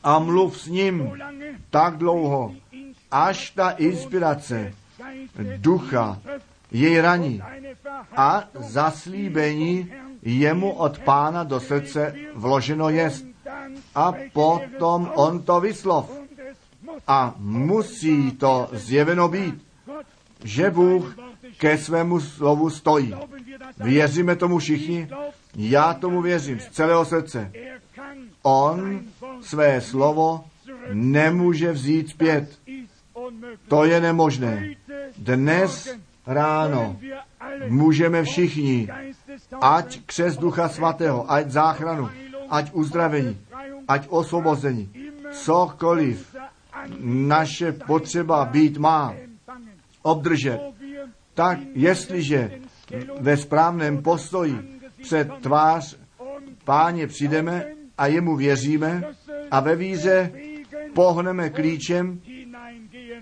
a mluv s ním tak dlouho, až ta inspirace ducha jej raní a zaslíbení jemu od pána do srdce vloženo jest. A potom on to vyslov. A musí to zjeveno být, že Bůh ke svému slovu stojí. Věříme tomu všichni? Já tomu věřím z celého srdce. On své slovo nemůže vzít zpět. To je nemožné. Dnes ráno můžeme všichni, ať křes Ducha Svatého, ať záchranu, ať uzdravení, ať osvobození, cokoliv naše potřeba být má, obdržet, tak jestliže ve správném postoji před tvář páně přijdeme a jemu věříme a ve víře pohneme klíčem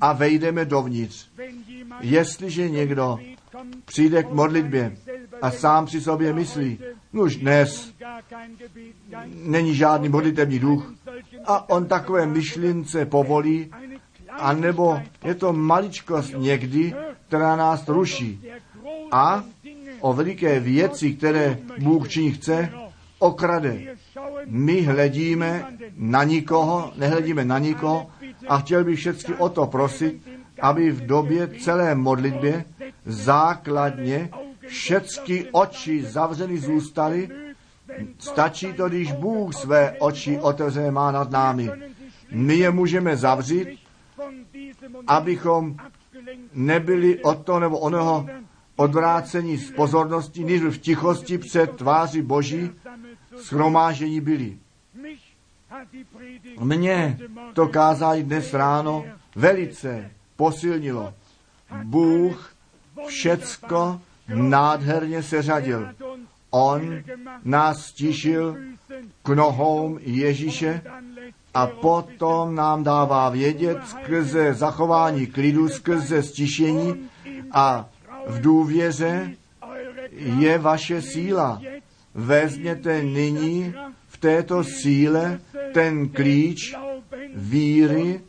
a vejdeme dovnitř. Jestliže někdo přijde k modlitbě a sám při sobě myslí, už dnes není žádný modlitební duch a on takové myšlince povolí, anebo je to maličkost někdy, která nás ruší. A o veliké věci, které Bůh činí chce, okrade. My hledíme na nikoho, nehledíme na nikoho a chtěl bych všechny o to prosit, aby v době celé modlitbě základně všechny oči zavřeny zůstaly. Stačí to, když Bůh své oči otevřené má nad námi. My je můžeme zavřít, abychom nebyli od toho nebo onoho odvrácení z pozornosti, než v tichosti před tváří Boží schromážení byli. Mně to kázání dnes ráno velice posilnilo. Bůh všecko nádherně seřadil. On nás stišil k nohou Ježíše a potom nám dává vědět skrze zachování klidu, skrze stišení a v důvěře je vaše síla. Vezměte nyní v této síle ten klíč víry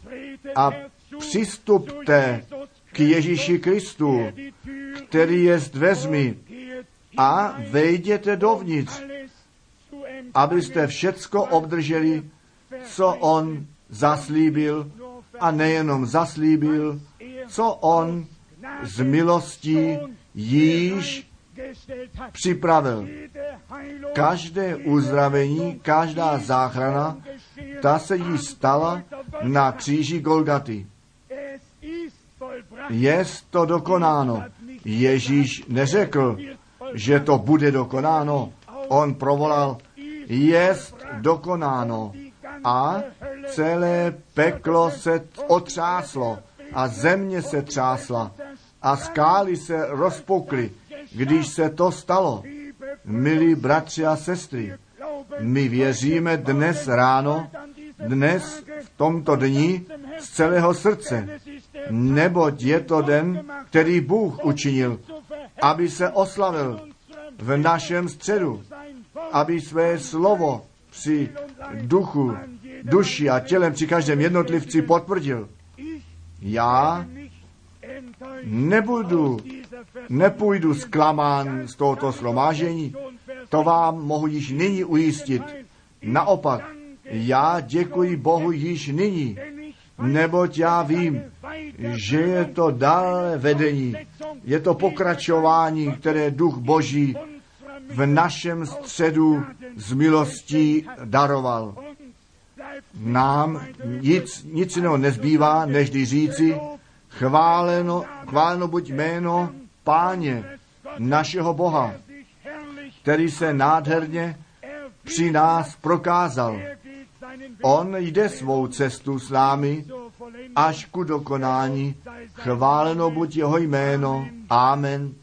a přistupte k Ježíši Kristu, který je s dveřmi a vejděte dovnitř, abyste všecko obdrželi, co on zaslíbil a nejenom zaslíbil, co on z milostí již připravil. Každé uzdravení, každá záchrana, ta se jí stala na kříži Golgaty. Je to dokonáno. Ježíš neřekl, že to bude dokonáno. On provolal, jest dokonáno. A celé peklo se otřáslo a země se třásla a skály se rozpukly. Když se to stalo, Milí bratři a sestry, my věříme dnes ráno, dnes v tomto dni z celého srdce, neboť je to den, který Bůh učinil, aby se oslavil v našem středu, aby své slovo při duchu, duši a tělem při každém jednotlivci potvrdil. Já nebudu, nepůjdu zklamán z tohoto slomážení, to vám mohu již nyní ujistit. Naopak, já děkuji Bohu již nyní, neboť já vím, že je to dále vedení, je to pokračování, které duch Boží v našem středu z milostí daroval. Nám nic, nic jiného nezbývá, než říci, chváleno, chváleno buď jméno Páně, našeho Boha, který se nádherně při nás prokázal. On jde svou cestu s námi až ku dokonání. Chváleno buď jeho jméno. Amen.